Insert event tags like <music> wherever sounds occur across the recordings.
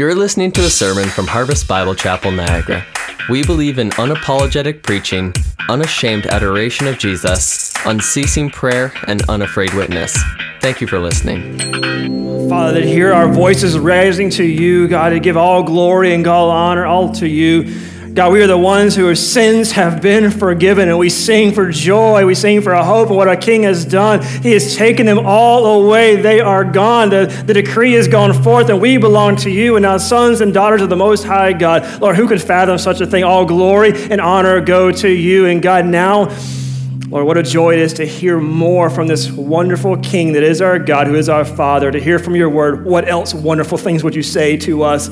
You're listening to a sermon from Harvest Bible Chapel, Niagara. We believe in unapologetic preaching, unashamed adoration of Jesus, unceasing prayer, and unafraid witness. Thank you for listening. Father, that hear our voices rising to you, God, to give all glory and all honor all to you. God, we are the ones whose sins have been forgiven, and we sing for joy. We sing for a hope of what our King has done. He has taken them all away. They are gone. The, the decree has gone forth, and we belong to you. And now, sons and daughters of the Most High God, Lord, who could fathom such a thing? All glory and honor go to you. And God, now, Lord, what a joy it is to hear more from this wonderful King that is our God, who is our Father, to hear from your word. What else wonderful things would you say to us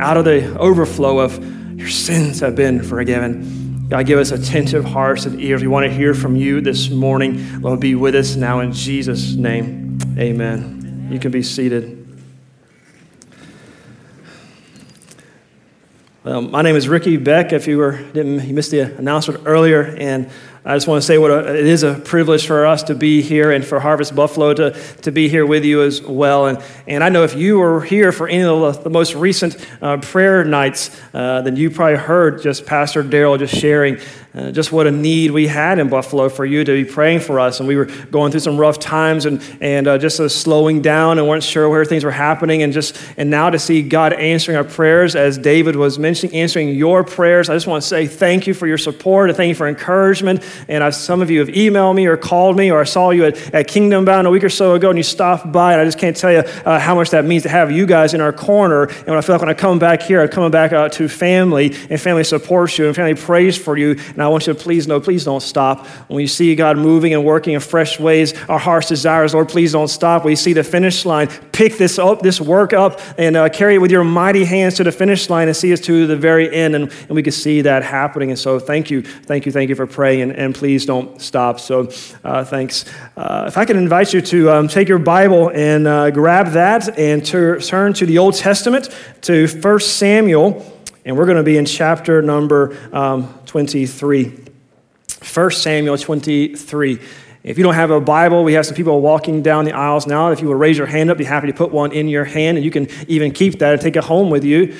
out of the overflow of your sins have been forgiven. God, give us attentive hearts and ears. We want to hear from you this morning. Lord, be with us now in Jesus' name. Amen. You can be seated. Well, my name is Ricky Beck. If you were didn't you missed the announcement earlier, and I just want to say what a, it is a privilege for us to be here and for Harvest Buffalo to, to be here with you as well. And, and I know if you were here for any of the, the most recent uh, prayer nights, uh, then you probably heard just Pastor Daryl just sharing uh, just what a need we had in Buffalo for you to be praying for us. And we were going through some rough times and, and uh, just uh, slowing down and weren't sure where things were happening. And, just, and now to see God answering our prayers, as David was mentioning, answering your prayers, I just want to say thank you for your support and thank you for encouragement. And I've, some of you have emailed me or called me, or I saw you at, at Kingdom Bound a week or so ago and you stopped by. And I just can't tell you uh, how much that means to have you guys in our corner. And when I feel like when I come back here, I'm coming back uh, to family, and family supports you, and family prays for you. And I want you to please know, please don't stop. When you see God moving and working in fresh ways, our heart's desires, Lord, please don't stop. When see the finish line, pick this up, this work up, and uh, carry it with your mighty hands to the finish line and see us to the very end. And, and we can see that happening. And so thank you, thank you, thank you for praying. And, and please don't stop. So uh, thanks. Uh, if I can invite you to um, take your Bible and uh, grab that and to, turn to the Old Testament, to 1 Samuel. And we're going to be in chapter number um, 23. 1 Samuel 23. If you don't have a Bible, we have some people walking down the aisles now. If you would raise your hand up, be happy to put one in your hand, and you can even keep that and take it home with you.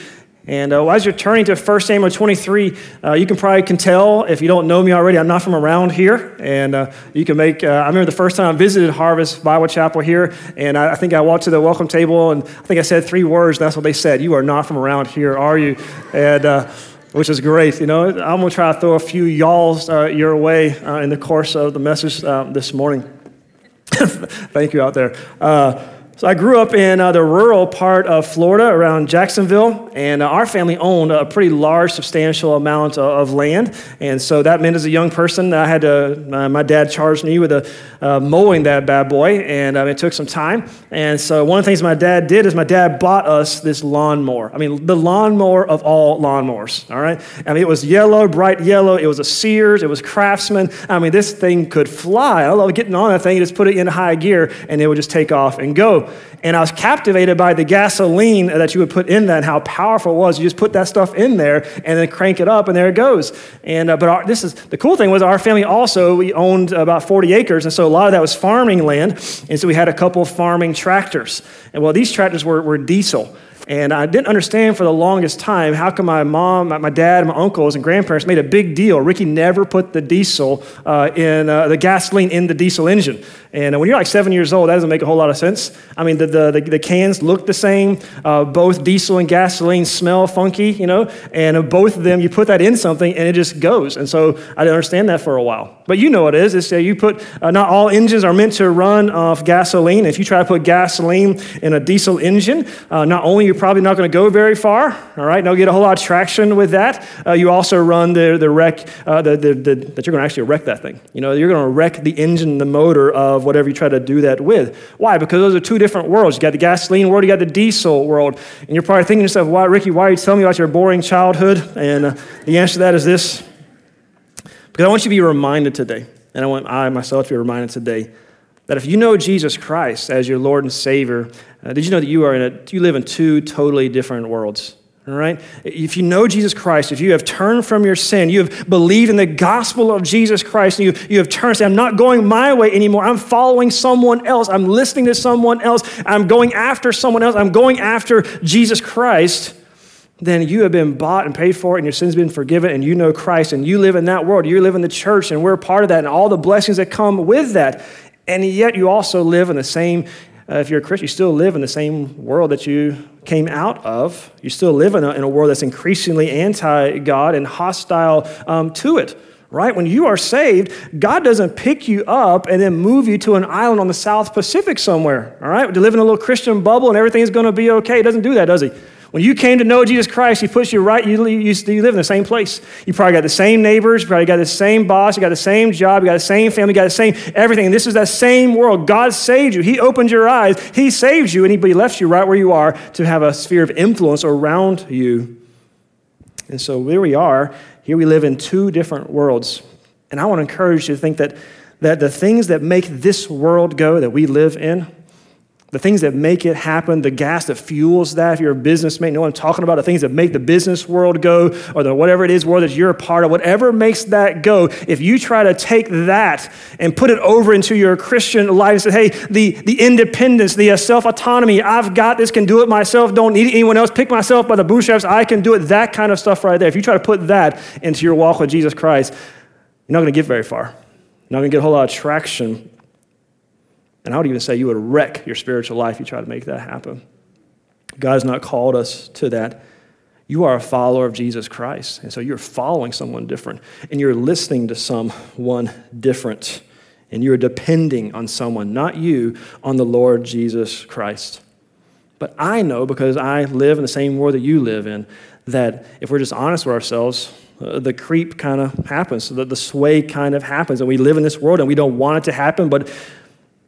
And uh, as you're turning to 1 Samuel 23, uh, you can probably can tell if you don't know me already, I'm not from around here. And uh, you can make, uh, I remember the first time I visited Harvest Bible Chapel here, and I, I, think I walked to the welcome table, and I think I said three words, and that's what they said. You are not from around here, are you? And uh, which is great. You know, I'm going to try to throw a few y'alls uh, your way uh, in the course of the message uh, this morning. <laughs> Thank you out there. So I grew up in uh, the rural part of Florida around Jacksonville, and uh, our family owned a pretty large, substantial amount of, of, land. And so that meant as a young person, I had to, uh, my dad charged me with a, uh, mowing that bad boy, and um, it took some time. And so one of the things my dad did is my dad bought us this lawnmower. I mean, the lawnmower of all lawnmowers, all right? I mean, it was yellow, bright yellow. It was a Sears, it was Craftsman. I mean, this thing could fly. I love getting on that thing, you just put it in high gear, and it would just take off and go. And I was captivated by the gasoline that you would put in that and how powerful it was. You just put that stuff in there and then crank it up, and there it goes. And uh, but our, this is the cool thing was our family also we owned about 40 acres, and so a lot of that was farming land. And so we had a couple farming tractors. And well, these tractors were, were diesel. And I didn't understand for the longest time how come my mom, my dad, my uncles, and grandparents made a big deal. Ricky never put the diesel uh, in uh, the gasoline in the diesel engine. And when you're like seven years old, that doesn't make a whole lot of sense. I mean, the, the, the cans look the same. Uh, both diesel and gasoline smell funky, you know, and both of them, you put that in something and it just goes. And so I didn't understand that for a while. But you know what it is. It's uh, you put, uh, not all engines are meant to run off gasoline. If you try to put gasoline in a diesel engine, uh, not only you're probably not going to go very far, all right, don't get a whole lot of traction with that, uh, you also run the, the wreck, uh, the, the, the, that you're going to actually wreck that thing. You know, you're going to wreck the engine, the motor of whatever you try to do that with. Why? Because those are two different worlds. You got the gasoline world, you got the diesel world. And you're probably thinking to yourself, why, Ricky, why are you telling me about your boring childhood? And uh, the answer to that is this. Because I want you to be reminded today, and I want I myself to be reminded today, that if you know Jesus Christ as your Lord and Savior, uh, did you know that you are in a, you live in two totally different worlds? All right? If you know Jesus Christ, if you have turned from your sin, you have believed in the gospel of Jesus Christ, and you, you have turned, say, I'm not going my way anymore. I'm following someone else. I'm listening to someone else. I'm going after someone else. I'm going after Jesus Christ. Then you have been bought and paid for, and your sins have been forgiven, and you know Christ, and you live in that world. You live in the church, and we're part of that, and all the blessings that come with that. And yet you also live in the same uh, if you're a Christian, you still live in the same world that you came out of. You still live in a, in a world that's increasingly anti God and hostile um, to it, right? When you are saved, God doesn't pick you up and then move you to an island on the South Pacific somewhere, all right? To live in a little Christian bubble and everything's going to be okay. He doesn't do that, does he? When you came to know Jesus Christ, He puts you right, you, you, you live in the same place. You probably got the same neighbors, you probably got the same boss, you got the same job, you got the same family, you got the same everything. This is that same world. God saved you. He opened your eyes, He saved you, and He left you right where you are to have a sphere of influence around you. And so here we are. Here we live in two different worlds. And I want to encourage you to think that, that the things that make this world go that we live in, the things that make it happen, the gas that fuels that. If you're a businessman, you know what I'm talking about, the things that make the business world go, or the whatever it is world that you're a part of, whatever makes that go, if you try to take that and put it over into your Christian life and say, hey, the, the independence, the uh, self autonomy, I've got this, can do it myself, don't need anyone else, pick myself by the bootstraps, I can do it, that kind of stuff right there. If you try to put that into your walk with Jesus Christ, you're not going to get very far. You're not going to get a whole lot of traction and I would even say you would wreck your spiritual life if you try to make that happen. God has not called us to that. You are a follower of Jesus Christ. And so you're following someone different, and you're listening to someone different, and you're depending on someone, not you, on the Lord Jesus Christ. But I know because I live in the same world that you live in, that if we're just honest with ourselves, uh, the creep kind of happens, so that the sway kind of happens, and we live in this world and we don't want it to happen, but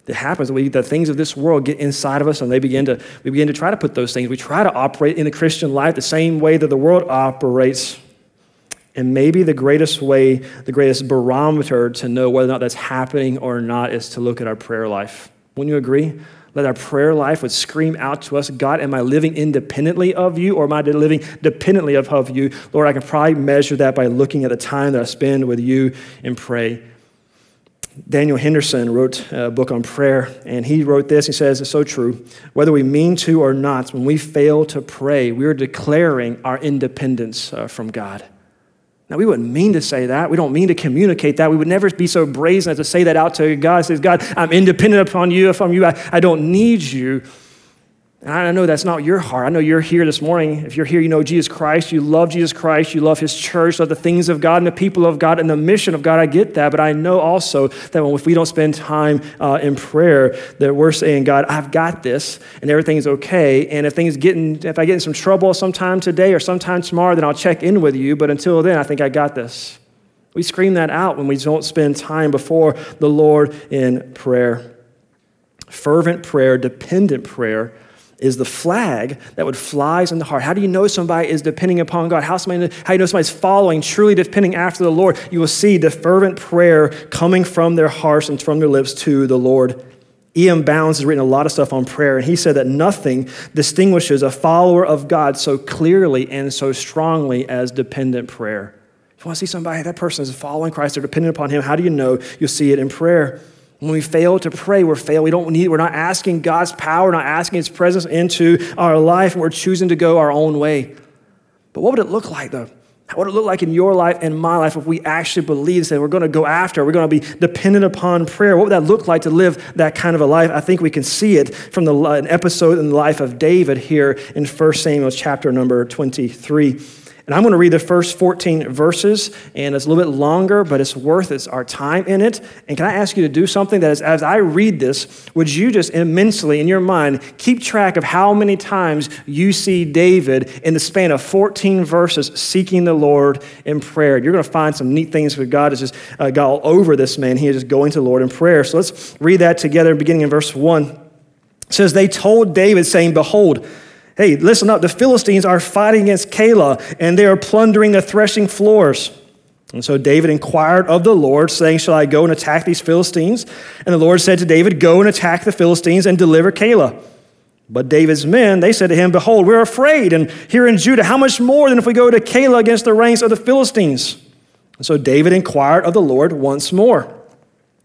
that happens. We, the things of this world get inside of us and they begin to, we begin to try to put those things. We try to operate in the Christian life the same way that the world operates. And maybe the greatest way, the greatest barometer to know whether or not that's happening or not is to look at our prayer life. Wouldn't you agree? Let our prayer life would scream out to us God, am I living independently of you or am I living dependently of, of you? Lord, I can probably measure that by looking at the time that I spend with you and pray. Daniel Henderson wrote a book on prayer, and he wrote this. He says, It's so true. Whether we mean to or not, when we fail to pray, we are declaring our independence uh, from God. Now, we wouldn't mean to say that. We don't mean to communicate that. We would never be so brazen as to say that out to God. Says, God, I'm independent upon you. From you, I, I don't need you. And I know that's not your heart. I know you're here this morning. If you're here, you know Jesus Christ. You love Jesus Christ. You love His church, love the things of God and the people of God and the mission of God. I get that. But I know also that if we don't spend time uh, in prayer, that we're saying, God, I've got this and everything's okay. And if things getting, if I get in some trouble sometime today or sometime tomorrow, then I'll check in with you. But until then, I think I got this. We scream that out when we don't spend time before the Lord in prayer. Fervent prayer, dependent prayer is the flag that would flies in the heart. How do you know somebody is depending upon God? How, somebody, how do you know somebody's following, truly depending after the Lord? You will see the fervent prayer coming from their hearts and from their lips to the Lord. E.M. Bounds has written a lot of stuff on prayer, and he said that nothing distinguishes a follower of God so clearly and so strongly as dependent prayer. If you want to see somebody, that person is following Christ, they're dependent upon Him, how do you know? You'll see it in prayer. When we fail to pray, we're fail. We don't need, we're not asking God's power, not asking His presence into our life, we're choosing to go our own way. But what would it look like though? What would it look like in your life and my life if we actually believe that we're going to go after, we're going to be dependent upon prayer? What would that look like to live that kind of a life? I think we can see it from the, an episode in the life of David here in 1 Samuel chapter number 23. And I'm going to read the first 14 verses, and it's a little bit longer, but it's worth it's our time in it. And can I ask you to do something that is, as I read this, would you just immensely in your mind keep track of how many times you see David in the span of 14 verses seeking the Lord in prayer? You're going to find some neat things with God is just uh, got all over this man. He is just going to the Lord in prayer. So let's read that together, beginning in verse 1. It says, They told David, saying, Behold, Hey, listen up. The Philistines are fighting against Keilah, and they are plundering the threshing floors. And so David inquired of the Lord, saying, Shall I go and attack these Philistines? And the Lord said to David, Go and attack the Philistines and deliver Keilah. But David's men, they said to him, Behold, we're afraid, and here in Judah, how much more than if we go to Keilah against the ranks of the Philistines? And so David inquired of the Lord once more.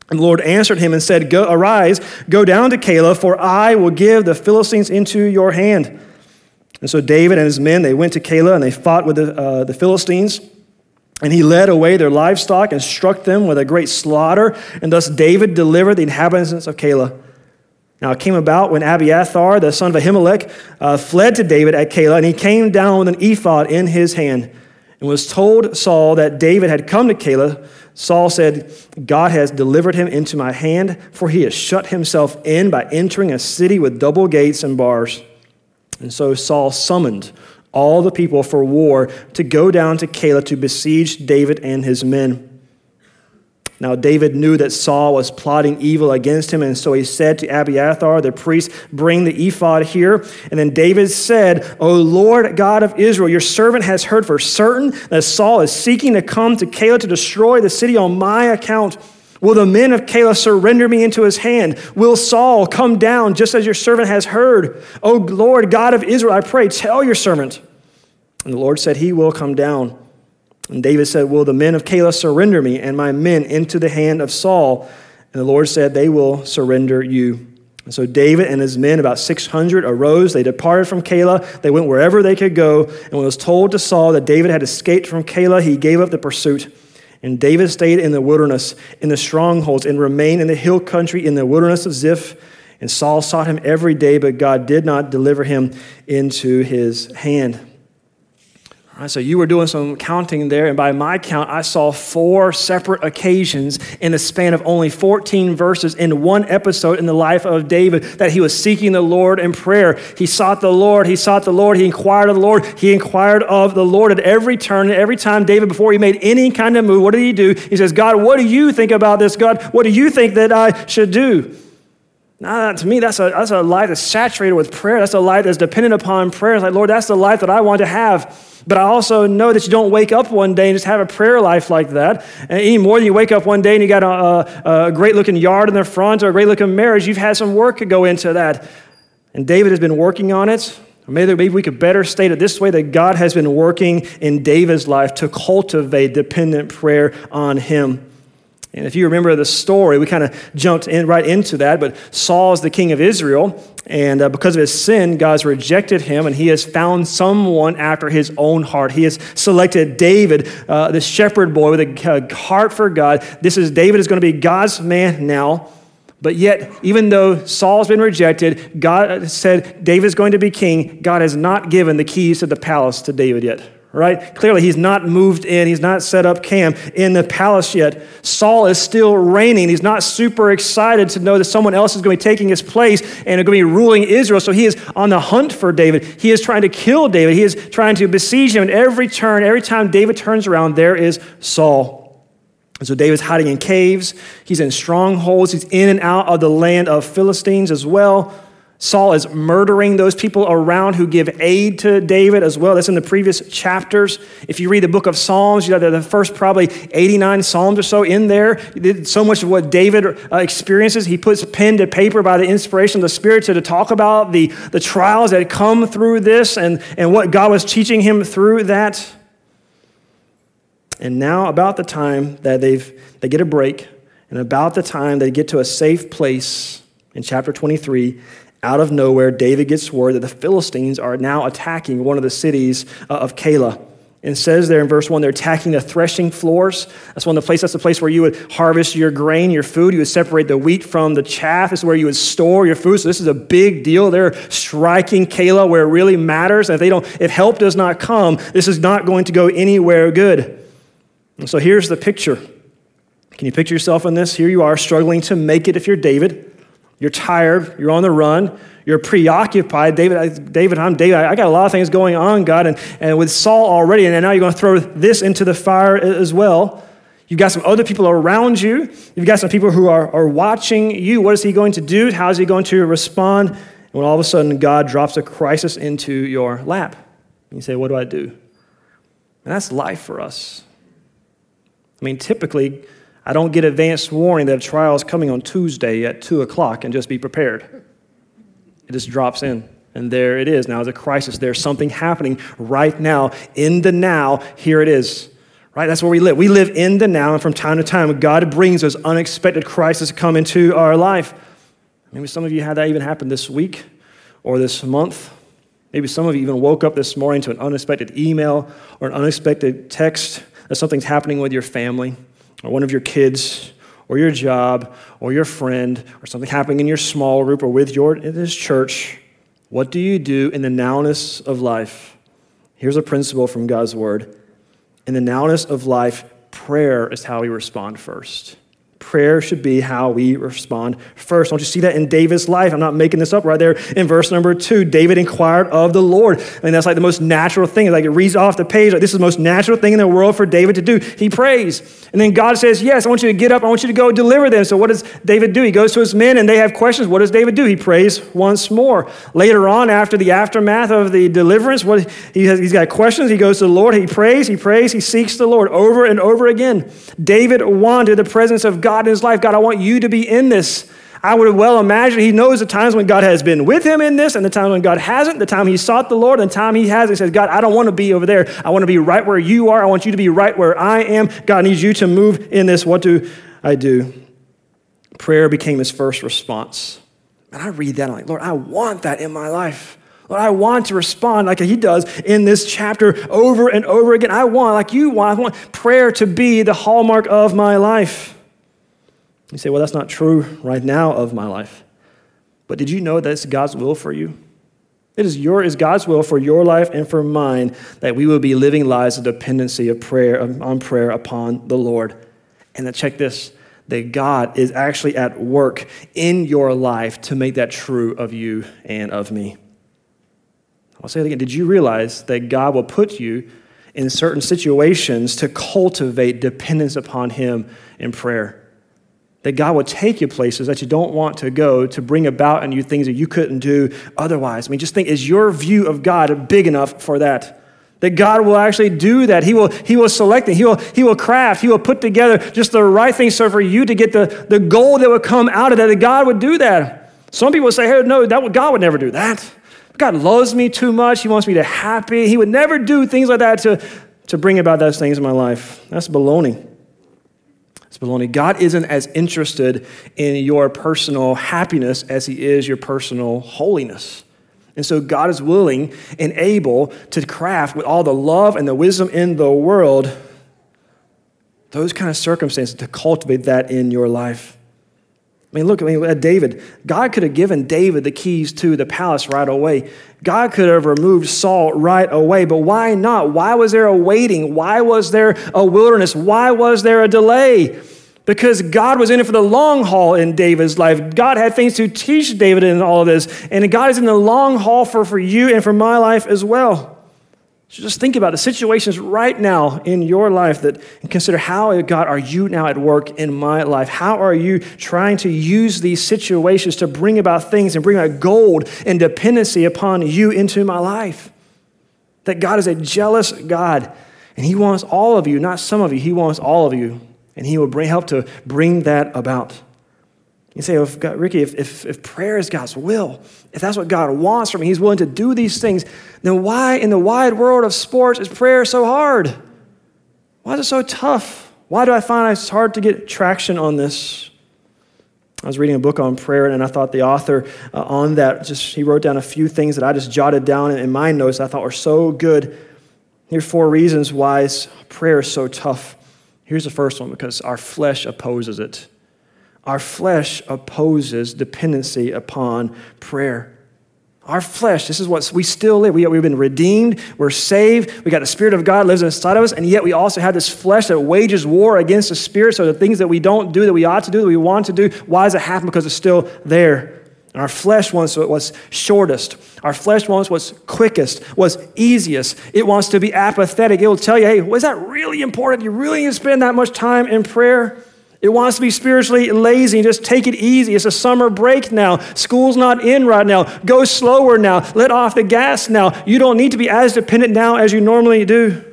And the Lord answered him and said, Go, Arise, go down to Keilah, for I will give the Philistines into your hand. And so David and his men, they went to Keilah and they fought with the, uh, the Philistines. And he led away their livestock and struck them with a great slaughter. And thus David delivered the inhabitants of Keilah. Now it came about when Abiathar, the son of Ahimelech, uh, fled to David at Keilah, and he came down with an ephod in his hand, and was told Saul that David had come to Keilah. Saul said, God has delivered him into my hand, for he has shut himself in by entering a city with double gates and bars. And so Saul summoned all the people for war to go down to Keilah to besiege David and his men. Now, David knew that Saul was plotting evil against him, and so he said to Abiathar, the priest, Bring the ephod here. And then David said, O Lord God of Israel, your servant has heard for certain that Saul is seeking to come to Keilah to destroy the city on my account. Will the men of Keilah surrender me into his hand? Will Saul come down just as your servant has heard? O Lord God of Israel, I pray, tell your servant. And the Lord said, He will come down. And David said, Will the men of Keilah surrender me and my men into the hand of Saul? And the Lord said, They will surrender you. And so David and his men, about 600, arose. They departed from Keilah. They went wherever they could go. And when it was told to Saul that David had escaped from Keilah, he gave up the pursuit. And David stayed in the wilderness, in the strongholds, and remained in the hill country in the wilderness of Ziph. And Saul sought him every day, but God did not deliver him into his hand. Right, so you were doing some counting there, and by my count, I saw four separate occasions in the span of only 14 verses in one episode in the life of David that he was seeking the Lord in prayer. He sought the Lord, he sought the Lord, he inquired of the Lord, he inquired of the Lord at every turn, every time David, before he made any kind of move, what did he do? He says, God, what do you think about this? God, what do you think that I should do? To me, that's a, that's a life that's saturated with prayer. That's a life that's dependent upon prayer. It's like, Lord, that's the life that I want to have. But I also know that you don't wake up one day and just have a prayer life like that. And any more than you wake up one day and you got a, a great looking yard in the front or a great looking marriage, you've had some work to go into that. And David has been working on it. Maybe, maybe we could better state it this way that God has been working in David's life to cultivate dependent prayer on him. And if you remember the story, we kind of jumped in right into that. But Saul is the king of Israel, and uh, because of his sin, God's rejected him, and he has found someone after his own heart. He has selected David, uh, the shepherd boy with a heart for God. This is David is going to be God's man now. But yet, even though Saul's been rejected, God said David's going to be king. God has not given the keys to the palace to David yet right? Clearly, he's not moved in, he's not set up camp in the palace yet. Saul is still reigning. He's not super excited to know that someone else is going to be taking his place and going to be ruling Israel. So he is on the hunt for David. He is trying to kill David, he is trying to besiege him. And every turn, every time David turns around, there is Saul. And so David's hiding in caves, he's in strongholds, he's in and out of the land of Philistines as well. Saul is murdering those people around who give aid to David as well. That's in the previous chapters. If you read the book of Psalms, you know, the first probably 89 Psalms or so in there. So much of what David uh, experiences, he puts pen to paper by the inspiration of the Spirit to, to talk about the, the trials that come through this and, and what God was teaching him through that. And now, about the time that they've, they get a break, and about the time they get to a safe place in chapter 23, out of nowhere, David gets word that the Philistines are now attacking one of the cities uh, of Keilah. And says there in verse 1, they're attacking the threshing floors. That's one of the places, that's the place where you would harvest your grain, your food. You would separate the wheat from the chaff. This is where you would store your food. So this is a big deal. They're striking Keilah where it really matters. And if they don't, if help does not come, this is not going to go anywhere good. And so here's the picture. Can you picture yourself in this? Here you are struggling to make it if you're David. You're tired. You're on the run. You're preoccupied. David, David, I'm David. I got a lot of things going on, God. And, and with Saul already, and now you're going to throw this into the fire as well. You've got some other people around you. You've got some people who are, are watching you. What is he going to do? How is he going to respond? And when all of a sudden God drops a crisis into your lap, you say, What do I do? And that's life for us. I mean, typically, I don't get advance warning that a trial is coming on Tuesday at 2 o'clock and just be prepared. It just drops in. And there it is. Now, as a crisis, there's something happening right now. In the now, here it is. Right? That's where we live. We live in the now, and from time to time, God brings those unexpected crises come into our life. Maybe some of you had that even happen this week or this month. Maybe some of you even woke up this morning to an unexpected email or an unexpected text that something's happening with your family or one of your kids or your job or your friend or something happening in your small group or with your in this church. What do you do in the nowness of life? Here's a principle from God's word. In the nowness of life, prayer is how we respond first. Prayer should be how we respond first. Don't you see that in David's life? I'm not making this up right there in verse number two. David inquired of the Lord. I mean, that's like the most natural thing. Like it reads off the page, like this is the most natural thing in the world for David to do. He prays. And then God says, Yes, I want you to get up. I want you to go deliver them. So what does David do? He goes to his men and they have questions. What does David do? He prays once more. Later on, after the aftermath of the deliverance, what he has, he's got questions. He goes to the Lord. He prays, he prays, he seeks the Lord over and over again. David wanted the presence of God God in his life. God, I want you to be in this. I would well imagine he knows the times when God has been with him in this and the times when God hasn't, the time he sought the Lord and the time he has. He says, God, I don't want to be over there. I want to be right where you are. I want you to be right where I am. God needs you to move in this. What do I do? Prayer became his first response. And I read that, I'm like, Lord, I want that in my life. Lord, I want to respond like he does in this chapter over and over again. I want, like you want, I want prayer to be the hallmark of my life. You say, well, that's not true right now of my life. But did you know that it's God's will for you? It is, your, is God's will for your life and for mine that we will be living lives of dependency of prayer, on prayer upon the Lord. And then check this that God is actually at work in your life to make that true of you and of me. I'll say it again. Did you realize that God will put you in certain situations to cultivate dependence upon Him in prayer? That God will take you places that you don't want to go to bring about in you things that you couldn't do otherwise. I mean, just think, is your view of God big enough for that? That God will actually do that. He will, he will select it. He will, he will craft. He will put together just the right things so for you to get the, the goal that would come out of that, that God would do that. Some people say, hey, no, that God would never do that. God loves me too much. He wants me to happy. He would never do things like that to, to bring about those things in my life. That's baloney baloney. God isn't as interested in your personal happiness as he is your personal holiness. And so God is willing and able to craft with all the love and the wisdom in the world those kind of circumstances to cultivate that in your life. I mean, look I mean, at David. God could have given David the keys to the palace right away. God could have removed Saul right away, but why not? Why was there a waiting? Why was there a wilderness? Why was there a delay? Because God was in it for the long haul in David's life. God had things to teach David in all of this. And God is in the long haul for, for you and for my life as well. So just think about the situations right now in your life that consider how, God, are you now at work in my life? How are you trying to use these situations to bring about things and bring about gold and dependency upon you into my life? That God is a jealous God, and He wants all of you, not some of you, He wants all of you. And He will bring, help to bring that about. You say, well, if God, Ricky, if, if, if prayer is God's will, if that's what God wants from me, He's willing to do these things, then why in the wide world of sports is prayer so hard? Why is it so tough? Why do I find it's hard to get traction on this? I was reading a book on prayer, and I thought the author uh, on that just he wrote down a few things that I just jotted down in my notes I thought were so good. Here are four reasons why prayer is so tough. Here's the first one because our flesh opposes it. Our flesh opposes dependency upon prayer. Our flesh, this is what we still live. We, we've been redeemed, we're saved, we got the Spirit of God lives inside of us, and yet we also have this flesh that wages war against the Spirit. So the things that we don't do, that we ought to do, that we want to do, why does it happen? Because it's still there. And our flesh wants what's shortest. Our flesh wants what's quickest, what's easiest. It wants to be apathetic. It will tell you, hey, was that really important? You really need to spend that much time in prayer? It wants to be spiritually lazy. Just take it easy. It's a summer break now. School's not in right now. Go slower now. Let off the gas now. You don't need to be as dependent now as you normally do.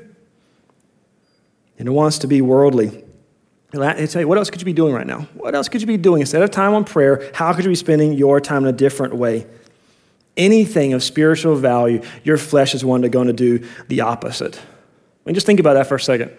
And it wants to be worldly. They tell you, what else could you be doing right now? What else could you be doing? Instead of time on prayer, how could you be spending your time in a different way? anything of spiritual value, your flesh is one to going to do the opposite. I mean, just think about that for a second.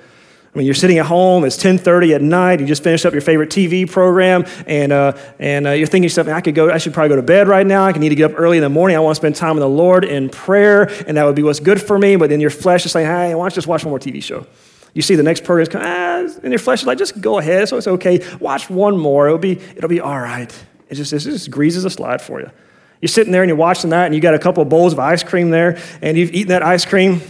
I mean, you're sitting at home, it's 10.30 at night, you just finished up your favorite TV program, and, uh, and uh, you're thinking yourself, I could go, I should probably go to bed right now. I need to get up early in the morning. I want to spend time with the Lord in prayer, and that would be what's good for me. But then your flesh is saying, hey, why don't you just watch one more TV show? You see the next program is coming, ah, and your flesh is like, just go ahead, so it's okay. Watch one more, it'll be, it'll be all right. It just, it just greases a slide for you. You're sitting there and you're watching that, and you got a couple of bowls of ice cream there, and you've eaten that ice cream,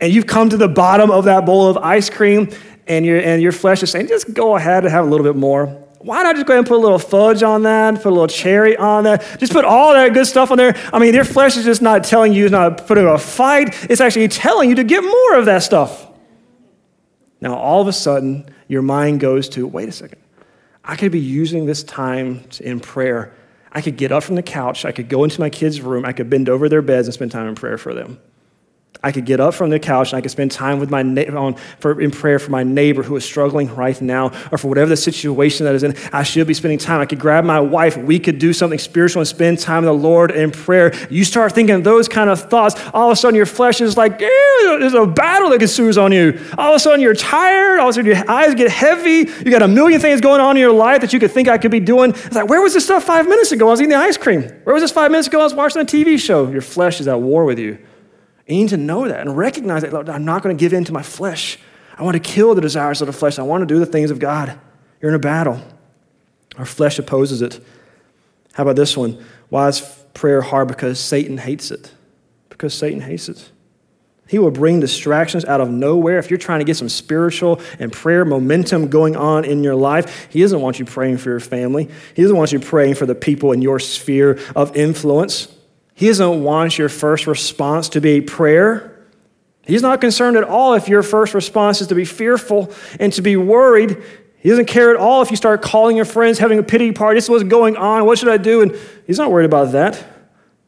and you've come to the bottom of that bowl of ice cream, and your, and your flesh is saying, just go ahead and have a little bit more. Why not just go ahead and put a little fudge on that, put a little cherry on that, just put all that good stuff on there? I mean, your flesh is just not telling you, it's not putting a fight, it's actually telling you to get more of that stuff. Now, all of a sudden, your mind goes to, wait a second, I could be using this time in prayer. I could get up from the couch, I could go into my kids' room, I could bend over their beds and spend time in prayer for them. I could get up from the couch and I could spend time with my na- for, in prayer for my neighbor who is struggling right now, or for whatever the situation that is in. I should be spending time. I could grab my wife. We could do something spiritual and spend time with the Lord in prayer. You start thinking those kind of thoughts. All of a sudden, your flesh is like, there's a battle that consumes on you. All of a sudden, you're tired. All of a sudden, your eyes get heavy. You got a million things going on in your life that you could think I could be doing. It's like, where was this stuff five minutes ago? I was eating the ice cream. Where was this five minutes ago? I was watching a TV show. Your flesh is at war with you. You need to know that and recognize that I'm not going to give in to my flesh. I want to kill the desires of the flesh. I want to do the things of God. You're in a battle. Our flesh opposes it. How about this one? Why is prayer hard? Because Satan hates it. Because Satan hates it. He will bring distractions out of nowhere. If you're trying to get some spiritual and prayer momentum going on in your life, he doesn't want you praying for your family. He doesn't want you praying for the people in your sphere of influence. He doesn't want your first response to be prayer. He's not concerned at all if your first response is to be fearful and to be worried. He doesn't care at all if you start calling your friends, having a pity party. This is what's going on. What should I do? And he's not worried about that.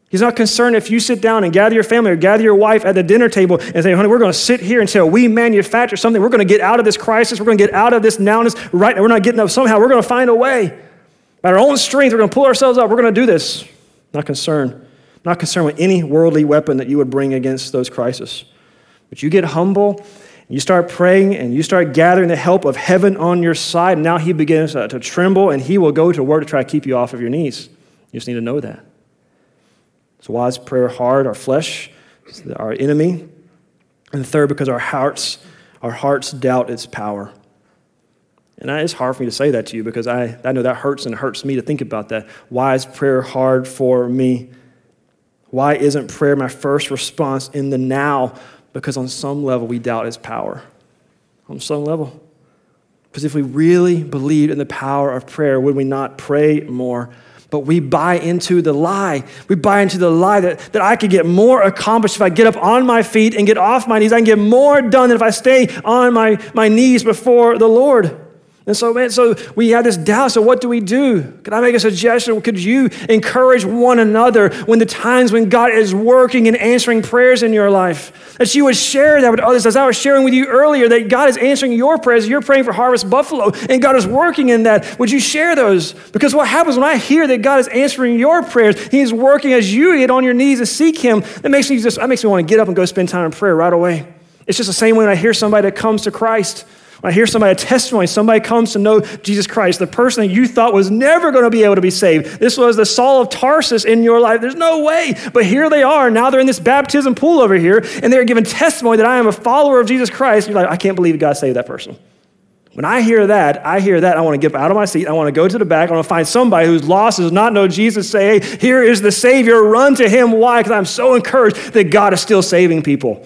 He's not concerned if you sit down and gather your family or gather your wife at the dinner table and say, honey, we're going to sit here until we manufacture something. We're going to get out of this crisis. We're going to get out of this nowness right now. We're not getting up somehow. We're going to find a way. By our own strength, we're going to pull ourselves up. We're going to do this. Not concerned not concerned with any worldly weapon that you would bring against those crises. But you get humble, you start praying, and you start gathering the help of heaven on your side. Now he begins to, tremble, and he will go to work to try to keep you off of your knees. You just need to know that. So, why is prayer hard? Our flesh is our enemy. And third, because our hearts, our hearts doubt its power. And it's hard for me to say that to you because I, I know that hurts and hurts me to think about that. Why is prayer hard for me? Why isn't prayer my first response in the now? Because on some level, we doubt its power. On some level. Because if we really believed in the power of prayer, would we not pray more? But we buy into the lie. We buy into the lie that, that I could get more accomplished if I get up on my feet and get off my knees. I can get more done than if I stay on my, my knees before the Lord. And so, man, so we have this doubt. So, what do we do? Could I make a suggestion? Could you encourage one another when the times when God is working and answering prayers in your life? That you would share that with others. As I was sharing with you earlier, that God is answering your prayers. You're praying for Harvest Buffalo, and God is working in that. Would you share those? Because what happens when I hear that God is answering your prayers, He's working as you get on your knees and seek Him, that makes me just, that makes me want to get up and go spend time in prayer right away. It's just the same way when I hear somebody that comes to Christ. When I hear somebody, a testimony, somebody comes to know Jesus Christ, the person that you thought was never going to be able to be saved. This was the Saul of Tarsus in your life. There's no way. But here they are. Now they're in this baptism pool over here, and they're giving testimony that I am a follower of Jesus Christ. You're like, I can't believe God saved that person. When I hear that, I hear that. I want to get out of my seat. I want to go to the back. I want to find somebody who's lost, does not know Jesus, say, hey, here is the Savior. Run to him. Why? Because I'm so encouraged that God is still saving people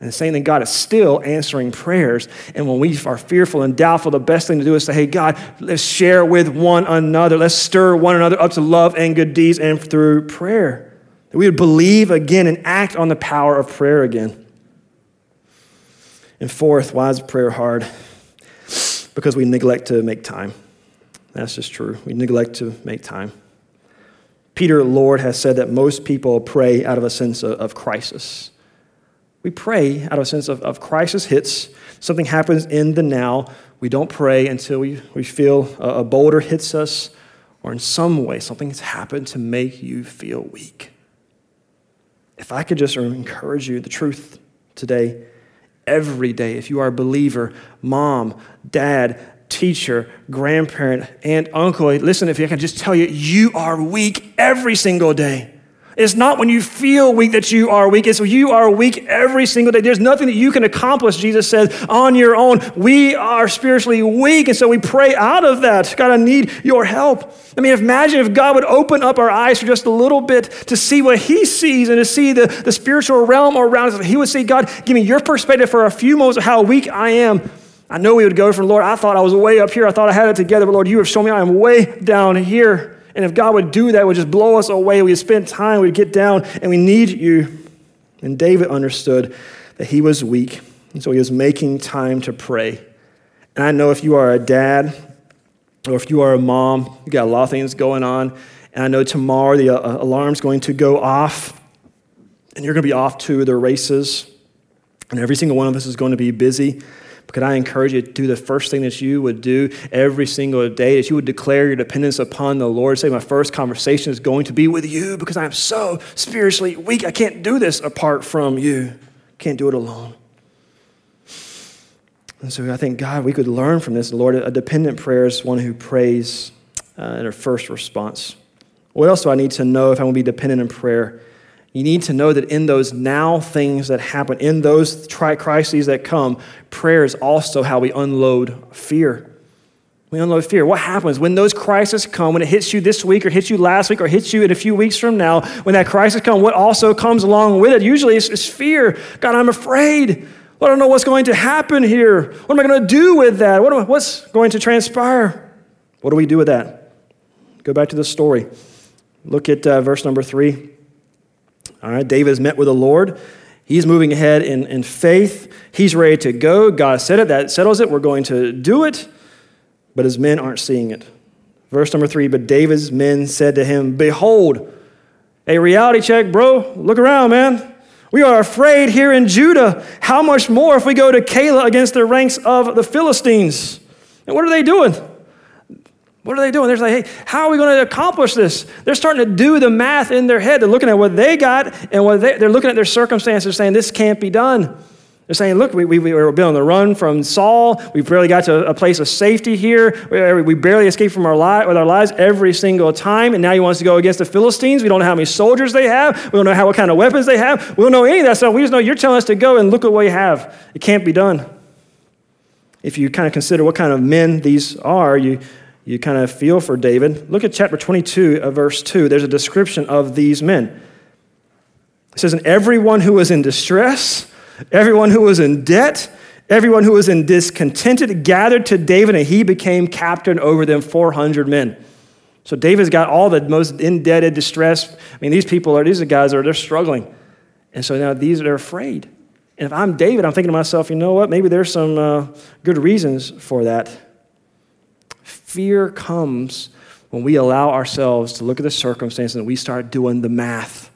and saying that God is still answering prayers. And when we are fearful and doubtful, the best thing to do is say, hey, God, let's share with one another. Let's stir one another up to love and good deeds and through prayer. That we would believe again and act on the power of prayer again. And fourth, why is prayer hard? Because we neglect to make time. That's just true. We neglect to make time. Peter Lord has said that most people pray out of a sense of crisis. We pray out of a sense of, of crisis hits, something happens in the now. We don't pray until we, we feel a, a boulder hits us or in some way something has happened to make you feel weak. If I could just encourage you, the truth today, every day, if you are a believer, mom, dad, teacher, grandparent, aunt, uncle, listen, if I can just tell you, you are weak every single day. It's not when you feel weak that you are weak. It's when you are weak every single day. There's nothing that you can accomplish, Jesus says, on your own. We are spiritually weak, and so we pray out of that. God, I need your help. I mean, imagine if God would open up our eyes for just a little bit to see what He sees and to see the, the spiritual realm around us. He would say, God, give me your perspective for a few moments of how weak I am. I know we would go from, Lord, I thought I was way up here. I thought I had it together, but Lord, you have shown me I am way down here. And if God would do that, would just blow us away. We'd spend time, we'd get down, and we need you. And David understood that he was weak, and so he was making time to pray. And I know if you are a dad or if you are a mom, you got a lot of things going on. And I know tomorrow the uh, alarm's going to go off, and you're going to be off to the races, and every single one of us is going to be busy. Could I encourage you to do the first thing that you would do every single day, that you would declare your dependence upon the Lord? Say, my first conversation is going to be with you because I'm so spiritually weak. I can't do this apart from you. Can't do it alone. And so I think, God, we could learn from this. Lord, a dependent prayer is one who prays uh, in her first response. What else do I need to know if I want to be dependent in prayer? You need to know that in those now things that happen, in those crises that come, prayer is also how we unload fear. We unload fear. What happens when those crises come, when it hits you this week or hits you last week or hits you in a few weeks from now, when that crisis comes, what also comes along with it? Usually it's, it's fear. God, I'm afraid. I don't know what's going to happen here. What am I going to do with that? What I, what's going to transpire? What do we do with that? Go back to the story. Look at uh, verse number three. All right, David has met with the Lord. He's moving ahead in, in faith. He's ready to go. God said it. That settles it. We're going to do it. But his men aren't seeing it. Verse number three But David's men said to him, Behold, a reality check, bro. Look around, man. We are afraid here in Judah. How much more if we go to Keilah against the ranks of the Philistines? And what are they doing? What are they doing? They're like, hey, how are we going to accomplish this? They're starting to do the math in their head. They're looking at what they got and what they, they're looking at their circumstances saying, this can't be done. They're saying, look, we, we, we were on the run from Saul. We barely got to a place of safety here. We we barely escaped from our li- with our lives every single time. And now he wants to go against the Philistines. We don't know how many soldiers they have. We don't know how, what kind of weapons they have. We don't know any of that stuff. We just know you're telling us to go and look at what we have. It can't be done. If you kind of consider what kind of men these are, you, you kind of feel for David. Look at chapter 22, uh, verse 2. There's a description of these men. It says, And everyone who was in distress, everyone who was in debt, everyone who was in discontented gathered to David, and he became captain over them 400 men. So David's got all the most indebted, distressed. I mean, these people are, these are guys are, they're struggling. And so now these are afraid. And if I'm David, I'm thinking to myself, you know what? Maybe there's some uh, good reasons for that. Fear comes when we allow ourselves to look at the circumstances and we start doing the math.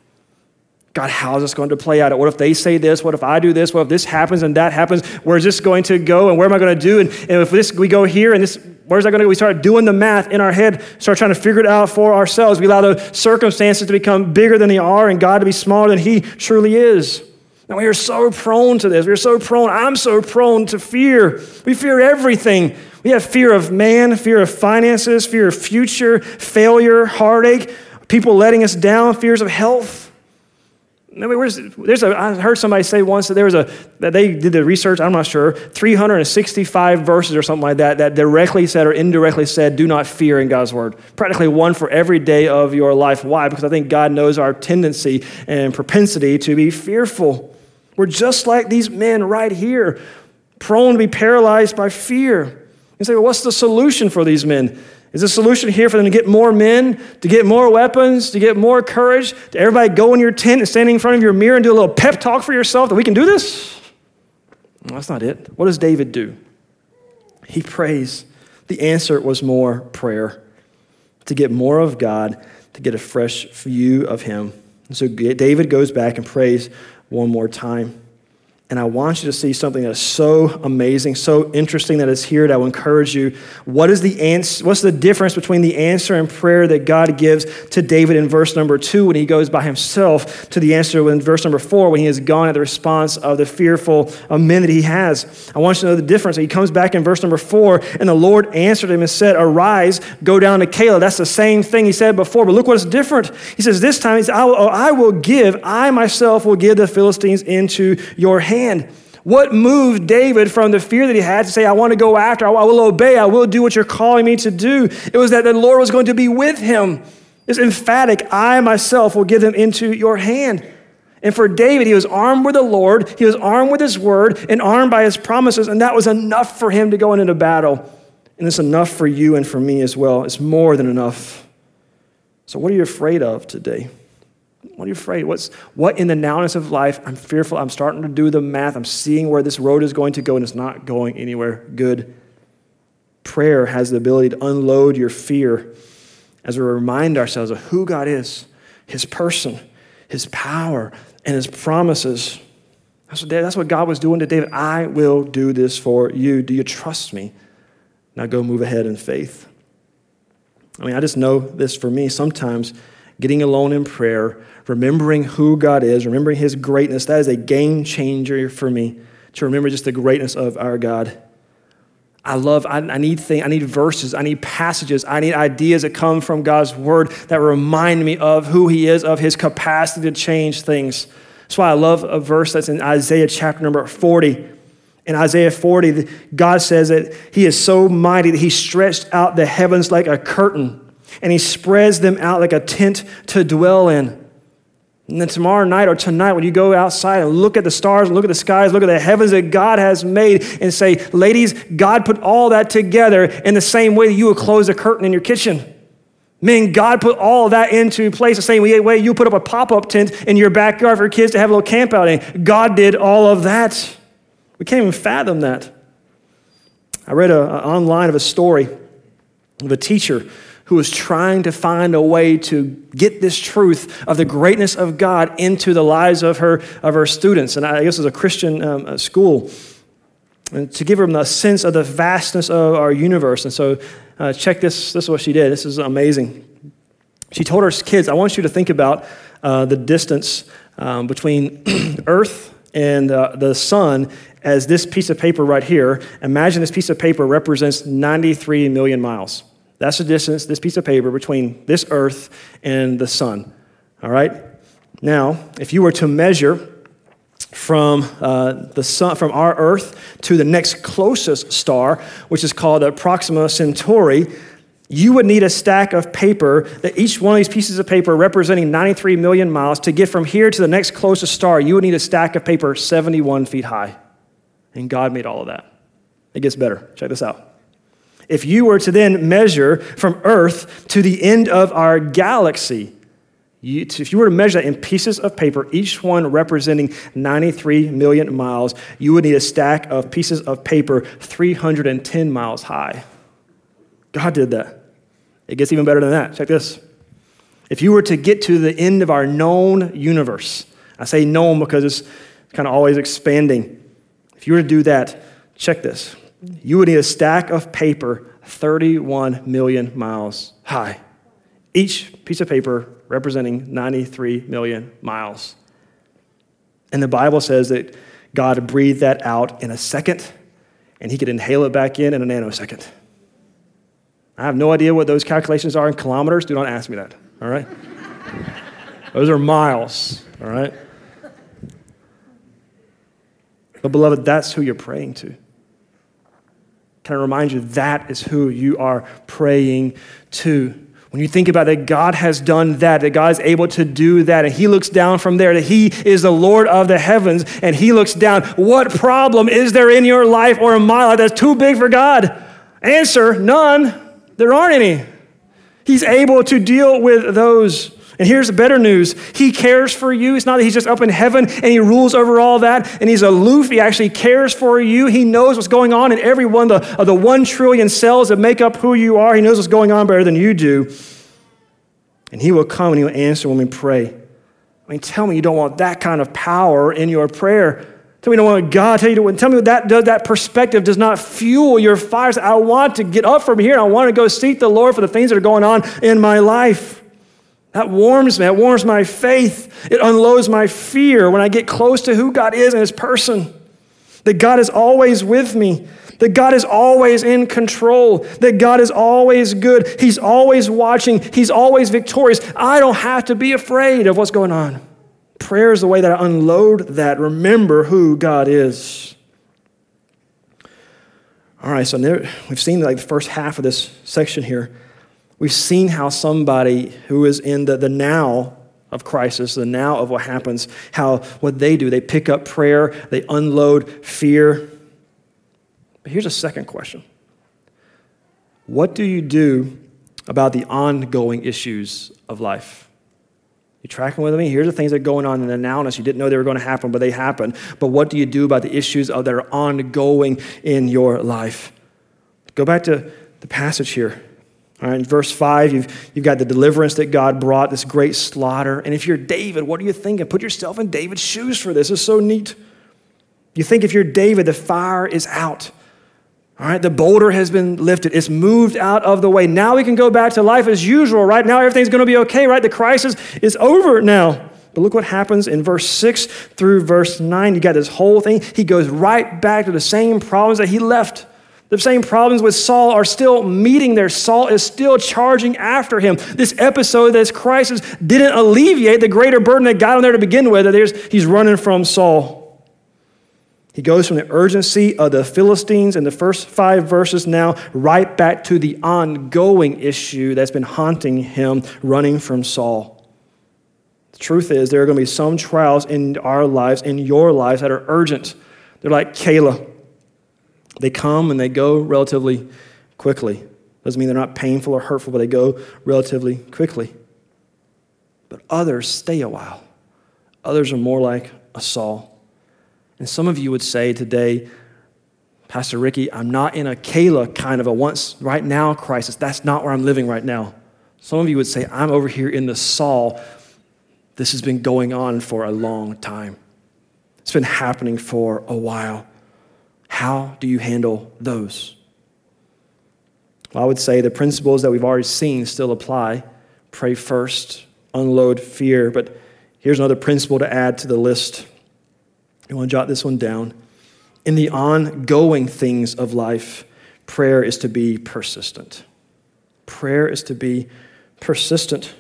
God, how is this going to play out? What if they say this? What if I do this? What if this happens and that happens? Where's this going to go? And where am I going to do? And, and if this we go here and this, where's that going to go? We start doing the math in our head, start trying to figure it out for ourselves. We allow the circumstances to become bigger than they are and God to be smaller than He truly is. And we are so prone to this. We're so prone. I'm so prone to fear. We fear everything. We have fear of man, fear of finances, fear of future, failure, heartache, people letting us down, fears of health. I mean, there's a, I heard somebody say once that there was a, that they did the research, I'm not sure, 365 verses or something like that, that directly said or indirectly said, do not fear in God's word. Practically one for every day of your life. Why? Because I think God knows our tendency and propensity to be fearful. We're just like these men right here, prone to be paralyzed by fear. You say, well, what's the solution for these men? Is the solution here for them to get more men, to get more weapons, to get more courage, to everybody go in your tent and stand in front of your mirror and do a little pep talk for yourself that we can do this? No, that's not it. What does David do? He prays. The answer was more prayer to get more of God, to get a fresh view of Him. And so David goes back and prays one more time. And I want you to see something that is so amazing, so interesting that is here that I will encourage you. What is the answer? What's the difference between the answer and prayer that God gives to David in verse number two when he goes by himself to the answer in verse number four when he has gone at the response of the fearful men that he has? I want you to know the difference. He comes back in verse number four, and the Lord answered him and said, Arise, go down to Keilah." That's the same thing he said before, but look what's different. He says, This time, he says, I will, oh, I will give, I myself will give the Philistines into your hand hand. What moved David from the fear that he had to say, I want to go after, I will obey, I will do what you're calling me to do? It was that the Lord was going to be with him. It's emphatic, I myself will give them into your hand. And for David, he was armed with the Lord, he was armed with his word, and armed by his promises, and that was enough for him to go into battle. And it's enough for you and for me as well. It's more than enough. So, what are you afraid of today? What are you afraid? What's what in the nowness of life? I'm fearful. I'm starting to do the math. I'm seeing where this road is going to go, and it's not going anywhere good. Prayer has the ability to unload your fear as we remind ourselves of who God is, His person, His power, and His promises. That's what, that's what God was doing to David. I will do this for you. Do you trust me? Now go move ahead in faith. I mean, I just know this for me. Sometimes getting alone in prayer, remembering who God is, remembering His greatness, that is a game changer for me to remember just the greatness of our God. I love, I, I need things, I need verses, I need passages, I need ideas that come from God's word that remind me of who He is, of His capacity to change things. That's why I love a verse that's in Isaiah chapter number 40. In Isaiah 40, God says that He is so mighty that He stretched out the heavens like a curtain and he spreads them out like a tent to dwell in. And then tomorrow night or tonight, when you go outside and look at the stars and look at the skies, look at the heavens that God has made, and say, Ladies, God put all that together in the same way that you would close a curtain in your kitchen. Men, God put all that into place the same way you put up a pop up tent in your backyard for kids to have a little camp out in. God did all of that. We can't even fathom that. I read a, a online of a story of a teacher who was trying to find a way to get this truth of the greatness of God into the lives of her, of her students. And I guess it was a Christian um, school. And to give them a sense of the vastness of our universe. And so, uh, check this. This is what she did. This is amazing. She told her kids, I want you to think about uh, the distance um, between <clears throat> Earth and uh, the sun as this piece of paper right here. Imagine this piece of paper represents 93 million miles. That's the distance, this piece of paper, between this earth and the sun. All right? Now, if you were to measure from uh, the sun, from our Earth to the next closest star, which is called Proxima Centauri, you would need a stack of paper that each one of these pieces of paper representing 93 million miles to get from here to the next closest star. You would need a stack of paper 71 feet high. And God made all of that. It gets better. Check this out. If you were to then measure from Earth to the end of our galaxy, you, if you were to measure that in pieces of paper, each one representing 93 million miles, you would need a stack of pieces of paper 310 miles high. God did that. It gets even better than that. Check this. If you were to get to the end of our known universe, I say known because it's kind of always expanding. If you were to do that, check this you would need a stack of paper 31 million miles high. Each piece of paper representing 93 million miles. And the Bible says that God breathed that out in a second, and he could inhale it back in in a nanosecond. I have no idea what those calculations are in kilometers. Do not ask me that, all right? <laughs> those are miles, all right? But, beloved, that's who you're praying to. Can I remind you that is who you are praying to? When you think about that, God has done that, that God is able to do that, and He looks down from there, that He is the Lord of the heavens, and He looks down. What problem is there in your life or in my life that's too big for God? Answer none. There aren't any. He's able to deal with those. And here's the better news He cares for you. It's not that He's just up in heaven and He rules over all that and He's aloof. He actually cares for you. He knows what's going on in every one of the, of the one trillion cells that make up who you are. He knows what's going on better than you do. And He will come and He will answer when we pray. I mean, tell me you don't want that kind of power in your prayer Tell me you don't want God tell you to tell me that. That perspective does not fuel your fires. I want to get up from here. I want to go seek the Lord for the things that are going on in my life. That warms me. It warms my faith. It unloads my fear when I get close to who God is and His person. That God is always with me. That God is always in control. That God is always good. He's always watching. He's always victorious. I don't have to be afraid of what's going on. Prayer is the way that I unload that. Remember who God is. All right, so we've seen like the first half of this section here. We've seen how somebody who is in the, the now of crisis, the now of what happens, how what they do, they pick up prayer, they unload fear. But here's a second question What do you do about the ongoing issues of life? You tracking with me? Here's the things that are going on in the nowness. You didn't know they were going to happen, but they happen. But what do you do about the issues that are ongoing in your life? Go back to the passage here. All right, in verse 5, you've, you've got the deliverance that God brought, this great slaughter. And if you're David, what are you thinking? Put yourself in David's shoes for this. It's so neat. You think if you're David, the fire is out. All right, the boulder has been lifted. It's moved out of the way. Now we can go back to life as usual, right? Now everything's going to be okay, right? The crisis is over now. But look what happens in verse 6 through verse 9. You got this whole thing. He goes right back to the same problems that he left. The same problems with Saul are still meeting there. Saul is still charging after him. This episode, this crisis, didn't alleviate the greater burden that got him there to begin with. He's running from Saul. He goes from the urgency of the Philistines in the first five verses now right back to the ongoing issue that's been haunting him, running from Saul. The truth is, there are going to be some trials in our lives, in your lives, that are urgent. They're like Keilah. They come and they go relatively quickly. Doesn't mean they're not painful or hurtful, but they go relatively quickly. But others stay a while. Others are more like a Saul. And some of you would say today, Pastor Ricky, I'm not in a Keilah kind of a once right now crisis. That's not where I'm living right now. Some of you would say, I'm over here in the Saul. This has been going on for a long time. It's been happening for a while. How do you handle those? I would say the principles that we've already seen still apply. Pray first, unload fear. But here's another principle to add to the list you want to jot this one down. In the ongoing things of life, prayer is to be persistent. Prayer is to be persistent.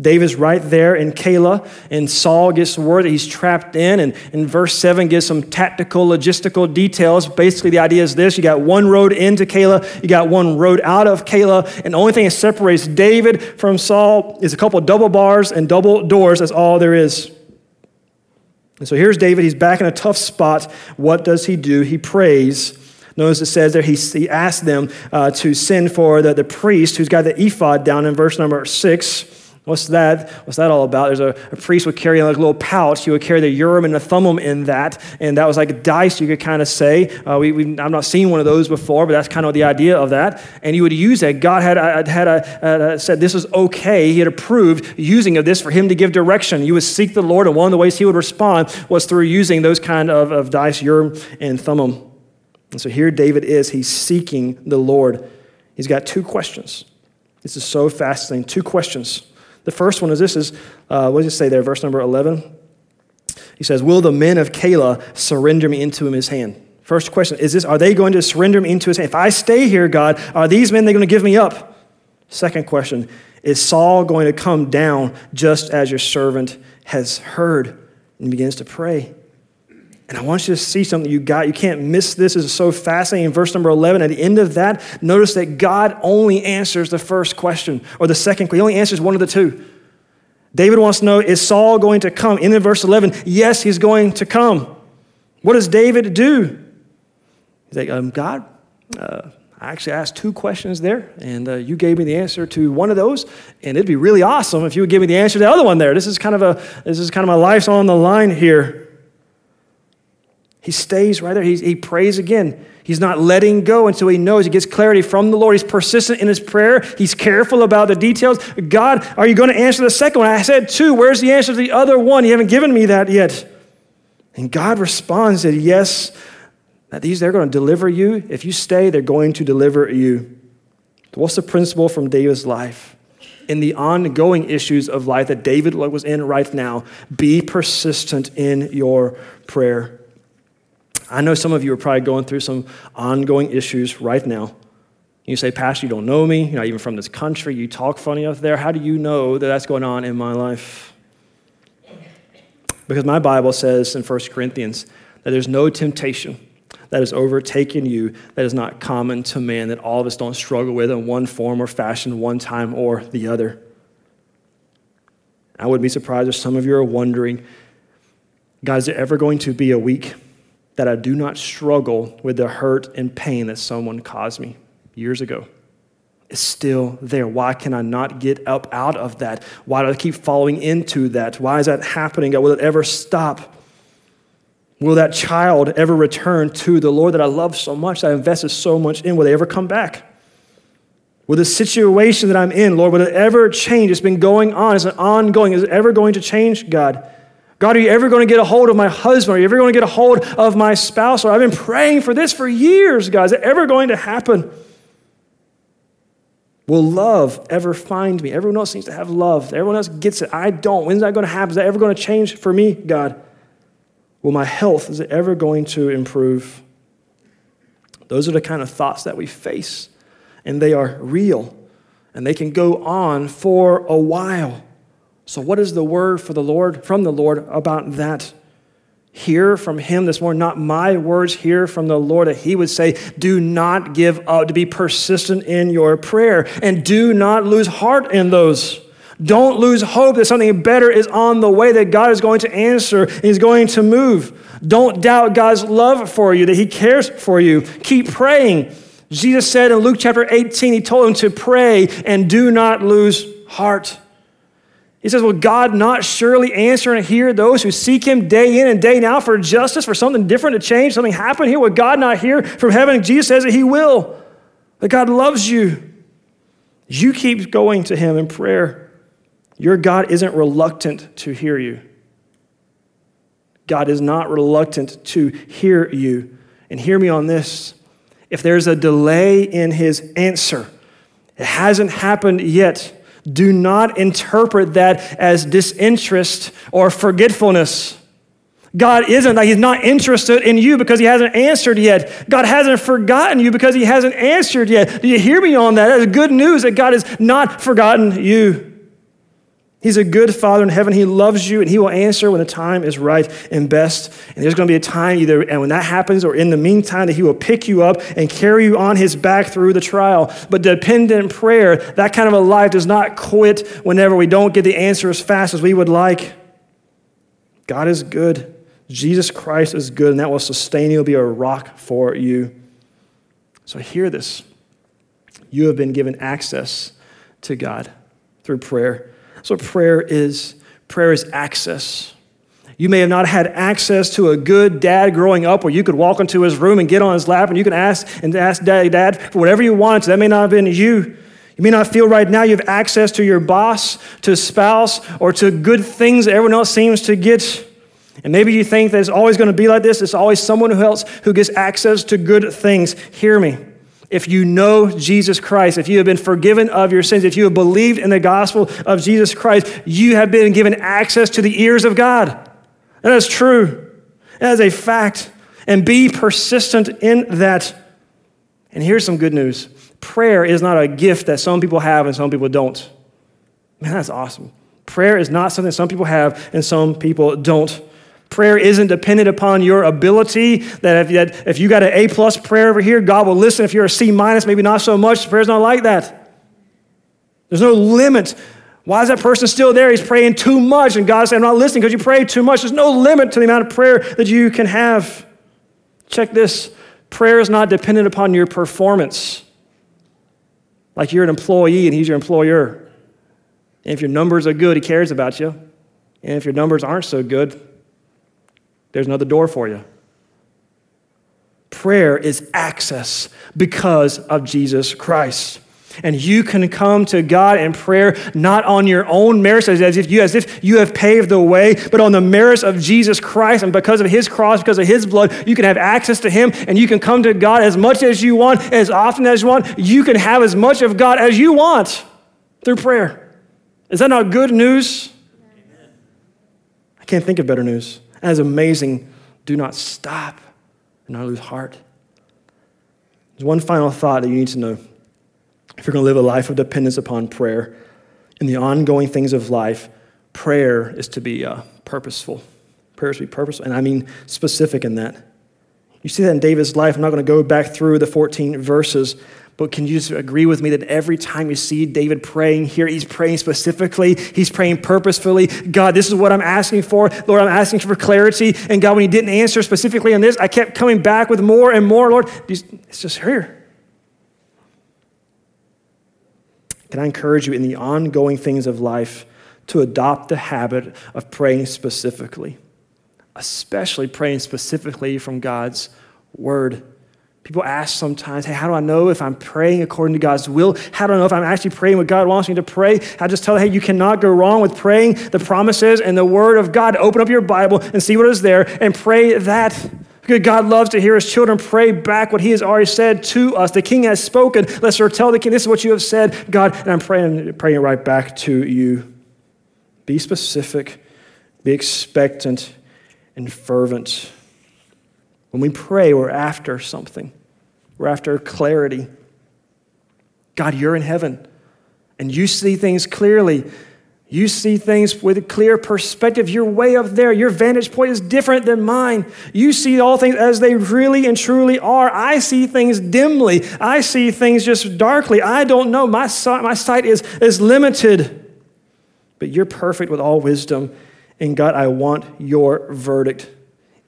David's right there in Keilah, and Saul gets word that he's trapped in. And, in verse 7 gives some tactical, logistical details. Basically, the idea is this you got one road into Keilah, you got one road out of Keilah, and the only thing that separates David from Saul is a couple double bars and double doors. That's all there is. And so here's David. He's back in a tough spot. What does he do? He prays. Notice it says there he, he asked them uh, to send for the, the priest who's got the ephod down in verse number six. What's that? What's that all about? There's a, a priest would carry like a little pouch. He would carry the urim and the thummim in that, and that was like a dice, you could kind of say. Uh, we, we, I've not seen one of those before, but that's kind of the idea of that. And you would use that. God had, uh, had a, uh, said this was okay. He had approved using of this for him to give direction. You would seek the Lord, and one of the ways he would respond was through using those kind of, of dice, urim and thummim. And so here David is. He's seeking the Lord. He's got two questions. This is so fascinating. Two questions. The first one is this is, uh, what does it say there, verse number 11? He says, Will the men of Keilah surrender me into his hand? First question is this, are they going to surrender me into his hand? If I stay here, God, are these men they going to give me up? Second question, is Saul going to come down just as your servant has heard? And begins to pray. And I want you to see something you got. You can't miss this. This is so fascinating. In verse number 11, at the end of that, notice that God only answers the first question or the second question. He only answers one of the two. David wants to know is Saul going to come? In verse 11, yes, he's going to come. What does David do? He's like, um, God, uh, I actually asked two questions there, and uh, you gave me the answer to one of those, and it'd be really awesome if you would give me the answer to the other one there. This is kind of a this is kind of my life's on the line here. He stays right there. He, he prays again. He's not letting go until he knows. He gets clarity from the Lord. He's persistent in his prayer. He's careful about the details. God, are you going to answer the second one? I said two. Where's the answer to the other one? You haven't given me that yet. And God responds that yes, that these they're going to deliver you. If you stay, they're going to deliver you. What's the principle from David's life? In the ongoing issues of life that David was in right now, be persistent in your prayer. I know some of you are probably going through some ongoing issues right now. You say, Pastor, you don't know me. You're not even from this country. You talk funny up there. How do you know that that's going on in my life? Because my Bible says in 1 Corinthians that there's no temptation that has overtaken you that is not common to man, that all of us don't struggle with in one form or fashion, one time or the other. I wouldn't be surprised if some of you are wondering, God, is there ever going to be a week that I do not struggle with the hurt and pain that someone caused me years ago? is still there. Why can I not get up out of that? Why do I keep falling into that? Why is that happening? Will it ever stop? Will that child ever return to the Lord that I love so much, that I invested so much in? Will they ever come back? Will the situation that I'm in, Lord, will it ever change? It's been going on. It's an ongoing. Is it ever going to change, God? God, are you ever going to get a hold of my husband? Are you ever going to get a hold of my spouse? Or I've been praying for this for years, God. Is it ever going to happen? Will love ever find me? Everyone else seems to have love. Everyone else gets it. I don't. When's that going to happen? Is that ever going to change for me, God? Will my health, is it ever going to improve? Those are the kind of thoughts that we face, and they are real, and they can go on for a while. So, what is the word for the Lord, from the Lord, about that? hear from him this morning, not my words, hear from the Lord, that he would say, Do not give up, to be persistent in your prayer, and do not lose heart in those. Don't lose hope that something better is on the way, that God is going to answer and He's going to move. Don't doubt God's love for you, that He cares for you. Keep praying. Jesus said in Luke chapter 18, He told him to pray and do not lose heart. He says, Will God not surely answer and hear those who seek him day in and day out for justice, for something different to change, something happen here? Will God not hear from heaven? Jesus says that he will, that God loves you. You keep going to him in prayer. Your God isn't reluctant to hear you. God is not reluctant to hear you. And hear me on this. If there's a delay in his answer, it hasn't happened yet do not interpret that as disinterest or forgetfulness. God isn't that He's not interested in you because He hasn't answered yet. God hasn't forgotten you because He hasn't answered yet. Do you hear me on that? That is good news that God has not forgotten you. He's a good Father in heaven. He loves you and He will answer when the time is right and best. And there's going to be a time either, and when that happens, or in the meantime, that He will pick you up and carry you on His back through the trial. But dependent prayer, that kind of a life does not quit whenever we don't get the answer as fast as we would like. God is good. Jesus Christ is good, and that will sustain you, will be a rock for you. So hear this. You have been given access to God through prayer. So prayer is prayer is access. You may have not had access to a good dad growing up where you could walk into his room and get on his lap and you can ask and ask daddy, dad for whatever you wanted. That may not have been you. You may not feel right now you have access to your boss, to spouse, or to good things that everyone else seems to get. And maybe you think that it's always going to be like this. It's always someone who else who gets access to good things. Hear me. If you know Jesus Christ, if you have been forgiven of your sins, if you have believed in the gospel of Jesus Christ, you have been given access to the ears of God. That is true. That is a fact. And be persistent in that. And here's some good news prayer is not a gift that some people have and some people don't. Man, that's awesome. Prayer is not something some people have and some people don't. Prayer isn't dependent upon your ability. That if, that if you got an A plus prayer over here, God will listen. If you're a C minus, maybe not so much. Prayer's not like that. There's no limit. Why is that person still there? He's praying too much, and God said, I'm not listening because you pray too much. There's no limit to the amount of prayer that you can have. Check this prayer is not dependent upon your performance. Like you're an employee and he's your employer. And if your numbers are good, he cares about you. And if your numbers aren't so good, there's another door for you. Prayer is access because of Jesus Christ. And you can come to God in prayer not on your own merits, as if you, as if you have paved the way, but on the merits of Jesus Christ. And because of his cross, because of his blood, you can have access to him and you can come to God as much as you want, as often as you want. You can have as much of God as you want through prayer. Is that not good news? I can't think of better news. Is amazing. Do not stop and not lose heart. There's one final thought that you need to know if you're going to live a life of dependence upon prayer in the ongoing things of life, prayer is to be uh, purposeful. Prayer is to be purposeful, and I mean specific in that. You see that in David's life. I'm not going to go back through the 14 verses, but can you just agree with me that every time you see David praying here, he's praying specifically, he's praying purposefully. God, this is what I'm asking for. Lord, I'm asking for clarity. And God, when he didn't answer specifically on this, I kept coming back with more and more. Lord, it's just here. Can I encourage you in the ongoing things of life to adopt the habit of praying specifically, especially praying specifically from God's word? People ask sometimes, hey, how do I know if I'm praying according to God's will? How do I know if I'm actually praying what God wants me to pray? I just tell them, hey, you cannot go wrong with praying the promises and the word of God. Open up your Bible and see what is there and pray that. God loves to hear his children pray back what he has already said to us. The king has spoken. Let's tell the king, this is what you have said, God, and I'm praying, praying right back to you. Be specific, be expectant, and fervent. When we pray, we're after something. We're after clarity. God, you're in heaven, and you see things clearly. You see things with a clear perspective. You're way up there. Your vantage point is different than mine. You see all things as they really and truly are. I see things dimly. I see things just darkly. I don't know. My sight, my sight is, is limited. But you're perfect with all wisdom. And God, I want your verdict.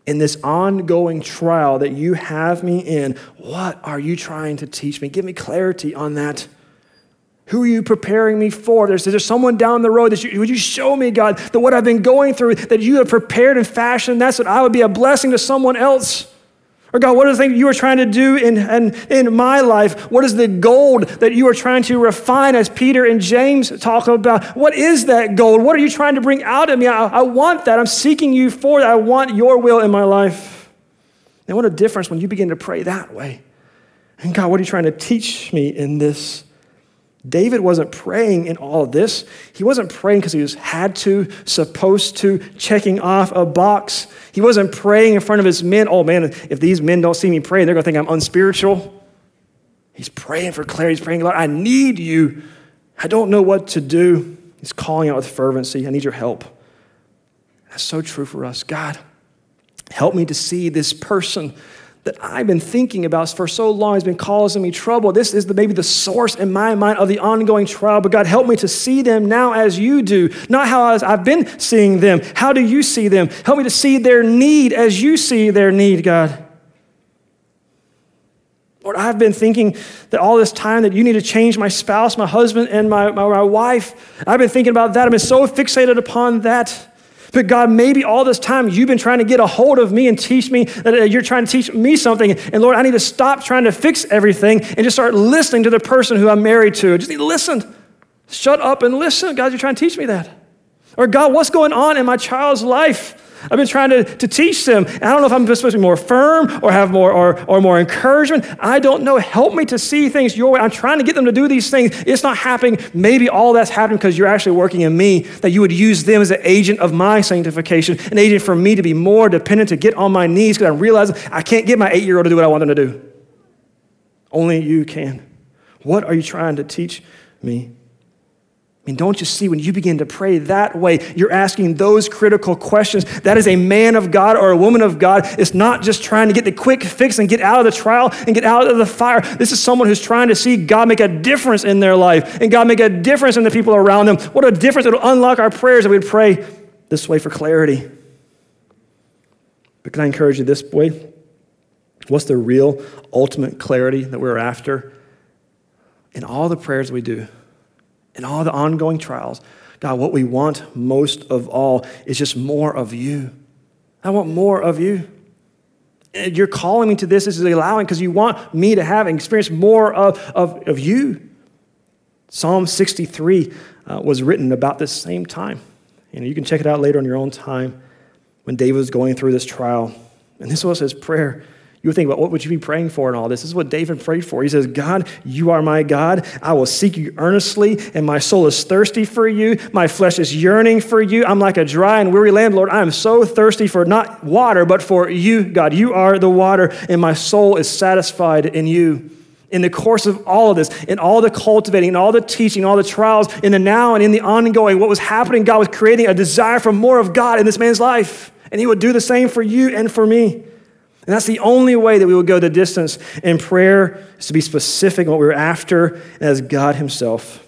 In this ongoing trial that you have me in, what are you trying to teach me? Give me clarity on that. Who are you preparing me for? There's, there's someone down the road that you, would you show me, God, that what I've been going through, that you have prepared and fashioned, that's that I would be a blessing to someone else. Or God, what are the things you are trying to do in, in, in my life? What is the gold that you are trying to refine as Peter and James talk about? What is that gold? What are you trying to bring out of me? I, I want that. I'm seeking you for that. I want your will in my life. And what a difference when you begin to pray that way. And God, what are you trying to teach me in this? David wasn't praying in all of this. He wasn't praying because he was had to, supposed to, checking off a box. He wasn't praying in front of his men. Oh man, if these men don't see me praying, they're going to think I'm unspiritual. He's praying for clarity. He's praying, Lord, I need you. I don't know what to do. He's calling out with fervency. I need your help. That's so true for us. God, help me to see this person that I've been thinking about for so long has been causing me trouble. This is the, maybe the source in my mind of the ongoing trial, but God, help me to see them now as you do, not how I've been seeing them. How do you see them? Help me to see their need as you see their need, God. Lord, I've been thinking that all this time that you need to change my spouse, my husband, and my, my, my wife. I've been thinking about that. I've been so fixated upon that. But God, maybe all this time you've been trying to get a hold of me and teach me that uh, you're trying to teach me something. And Lord, I need to stop trying to fix everything and just start listening to the person who I'm married to. Just need to listen. Shut up and listen. God, you're trying to teach me that. Or God, what's going on in my child's life? I've been trying to, to teach them. I don't know if I'm supposed to be more firm or have more or, or more encouragement. I don't know. Help me to see things your way. I'm trying to get them to do these things. It's not happening. Maybe all that's happening because you're actually working in me, that you would use them as an agent of my sanctification, an agent for me to be more dependent, to get on my knees because I'm realizing I can't get my eight year old to do what I want them to do. Only you can. What are you trying to teach me? I mean, don't you see when you begin to pray that way, you're asking those critical questions. That is a man of God or a woman of God. It's not just trying to get the quick fix and get out of the trial and get out of the fire. This is someone who's trying to see God make a difference in their life and God make a difference in the people around them. What a difference it'll unlock our prayers that we'd pray this way for clarity. But can I encourage you this way? What's the real ultimate clarity that we're after? In all the prayers we do, in all the ongoing trials, God, what we want most of all is just more of you. I want more of you. You're calling me to this. This is allowing because you want me to have and experience more of, of, of you. Psalm 63 uh, was written about this same time. And you can check it out later on your own time when David was going through this trial. And this was his prayer. You think about what would you be praying for in all this? This is what David prayed for. He says, God, you are my God. I will seek you earnestly, and my soul is thirsty for you. My flesh is yearning for you. I'm like a dry and weary land, Lord. I am so thirsty for not water, but for you, God. You are the water, and my soul is satisfied in you. In the course of all of this, in all the cultivating, in all the teaching, all the trials, in the now and in the ongoing, what was happening, God was creating a desire for more of God in this man's life. And he would do the same for you and for me. And that's the only way that we will go the distance in prayer is to be specific what we're after as God Himself.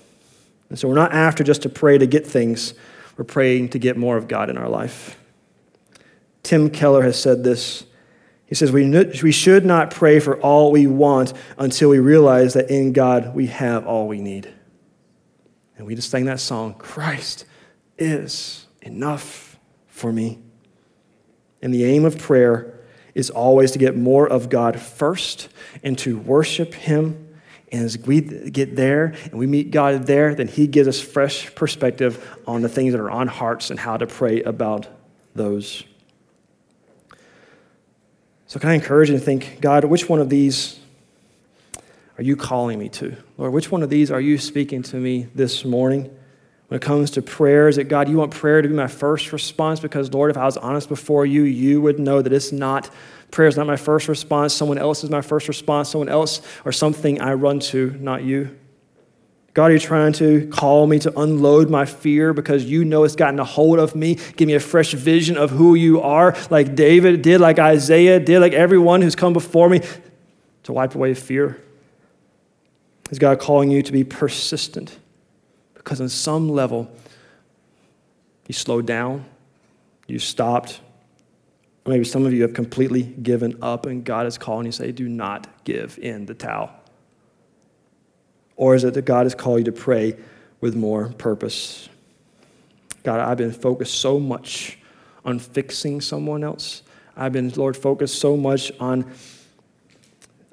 And so we're not after just to pray to get things, we're praying to get more of God in our life. Tim Keller has said this. He says, we, we should not pray for all we want until we realize that in God we have all we need. And we just sang that song, Christ is enough for me. And the aim of prayer is always to get more of God first and to worship Him. And as we get there and we meet God there, then He gives us fresh perspective on the things that are on hearts and how to pray about those. So, can I encourage you to think, God, which one of these are you calling me to? Lord, which one of these are you speaking to me this morning? When it comes to prayer, is it God, you want prayer to be my first response? Because, Lord, if I was honest before you, you would know that it's not, prayer is not my first response. Someone else is my first response, someone else or something I run to, not you. God, are you trying to call me to unload my fear because you know it's gotten a hold of me? Give me a fresh vision of who you are, like David did, like Isaiah did, like everyone who's come before me, to wipe away fear. Is God calling you to be persistent? Because on some level, you slowed down, you stopped, maybe some of you have completely given up, and God is calling you to say, Do not give in the towel. Or is it that God has called you to pray with more purpose? God, I've been focused so much on fixing someone else. I've been, Lord, focused so much on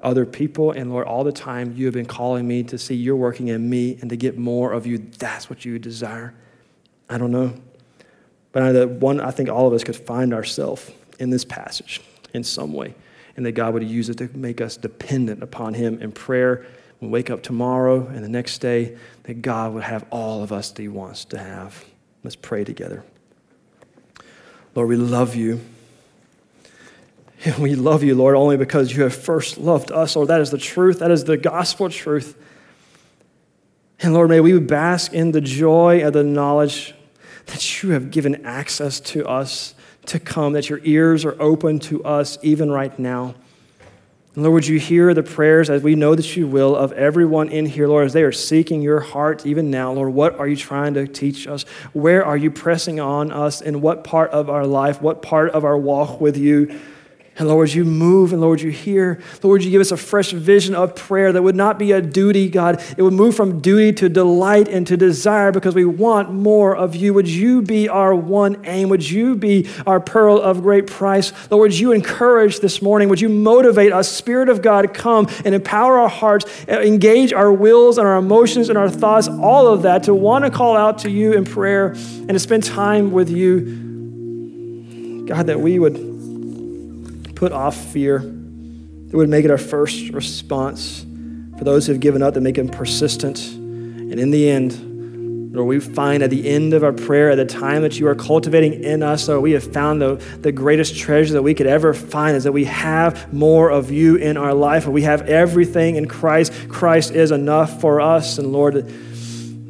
other people. And Lord, all the time you have been calling me to see you're working in me and to get more of you. That's what you desire. I don't know. But I, one, I think all of us could find ourselves in this passage in some way, and that God would use it to make us dependent upon Him in prayer. We wake up tomorrow and the next day, that God would have all of us that He wants to have. Let's pray together. Lord, we love you. And <laughs> we love you, Lord, only because you have first loved us. Lord, that is the truth. That is the gospel truth. And Lord, may we bask in the joy and the knowledge that you have given access to us to come, that your ears are open to us even right now. And Lord, would you hear the prayers as we know that you will of everyone in here, Lord, as they are seeking your heart even now. Lord, what are you trying to teach us? Where are you pressing on us? In what part of our life, what part of our walk with you? And Lord, you move and Lord, you hear. Lord, you give us a fresh vision of prayer that would not be a duty, God. It would move from duty to delight and to desire because we want more of you. Would you be our one aim? Would you be our pearl of great price? Lord, would you encourage this morning? Would you motivate us, Spirit of God, come and empower our hearts, eh, engage our wills and our emotions and our thoughts, all of that, to want to call out to you in prayer and to spend time with you. God, that we would put off fear, that would make it our first response. For those who have given up, that make them persistent. And in the end, Lord, we find at the end of our prayer, at the time that you are cultivating in us, Lord, we have found the, the greatest treasure that we could ever find is that we have more of you in our life. We have everything in Christ. Christ is enough for us. And Lord,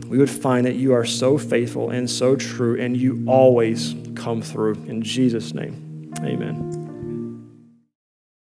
we would find that you are so faithful and so true, and you always come through. In Jesus' name, amen.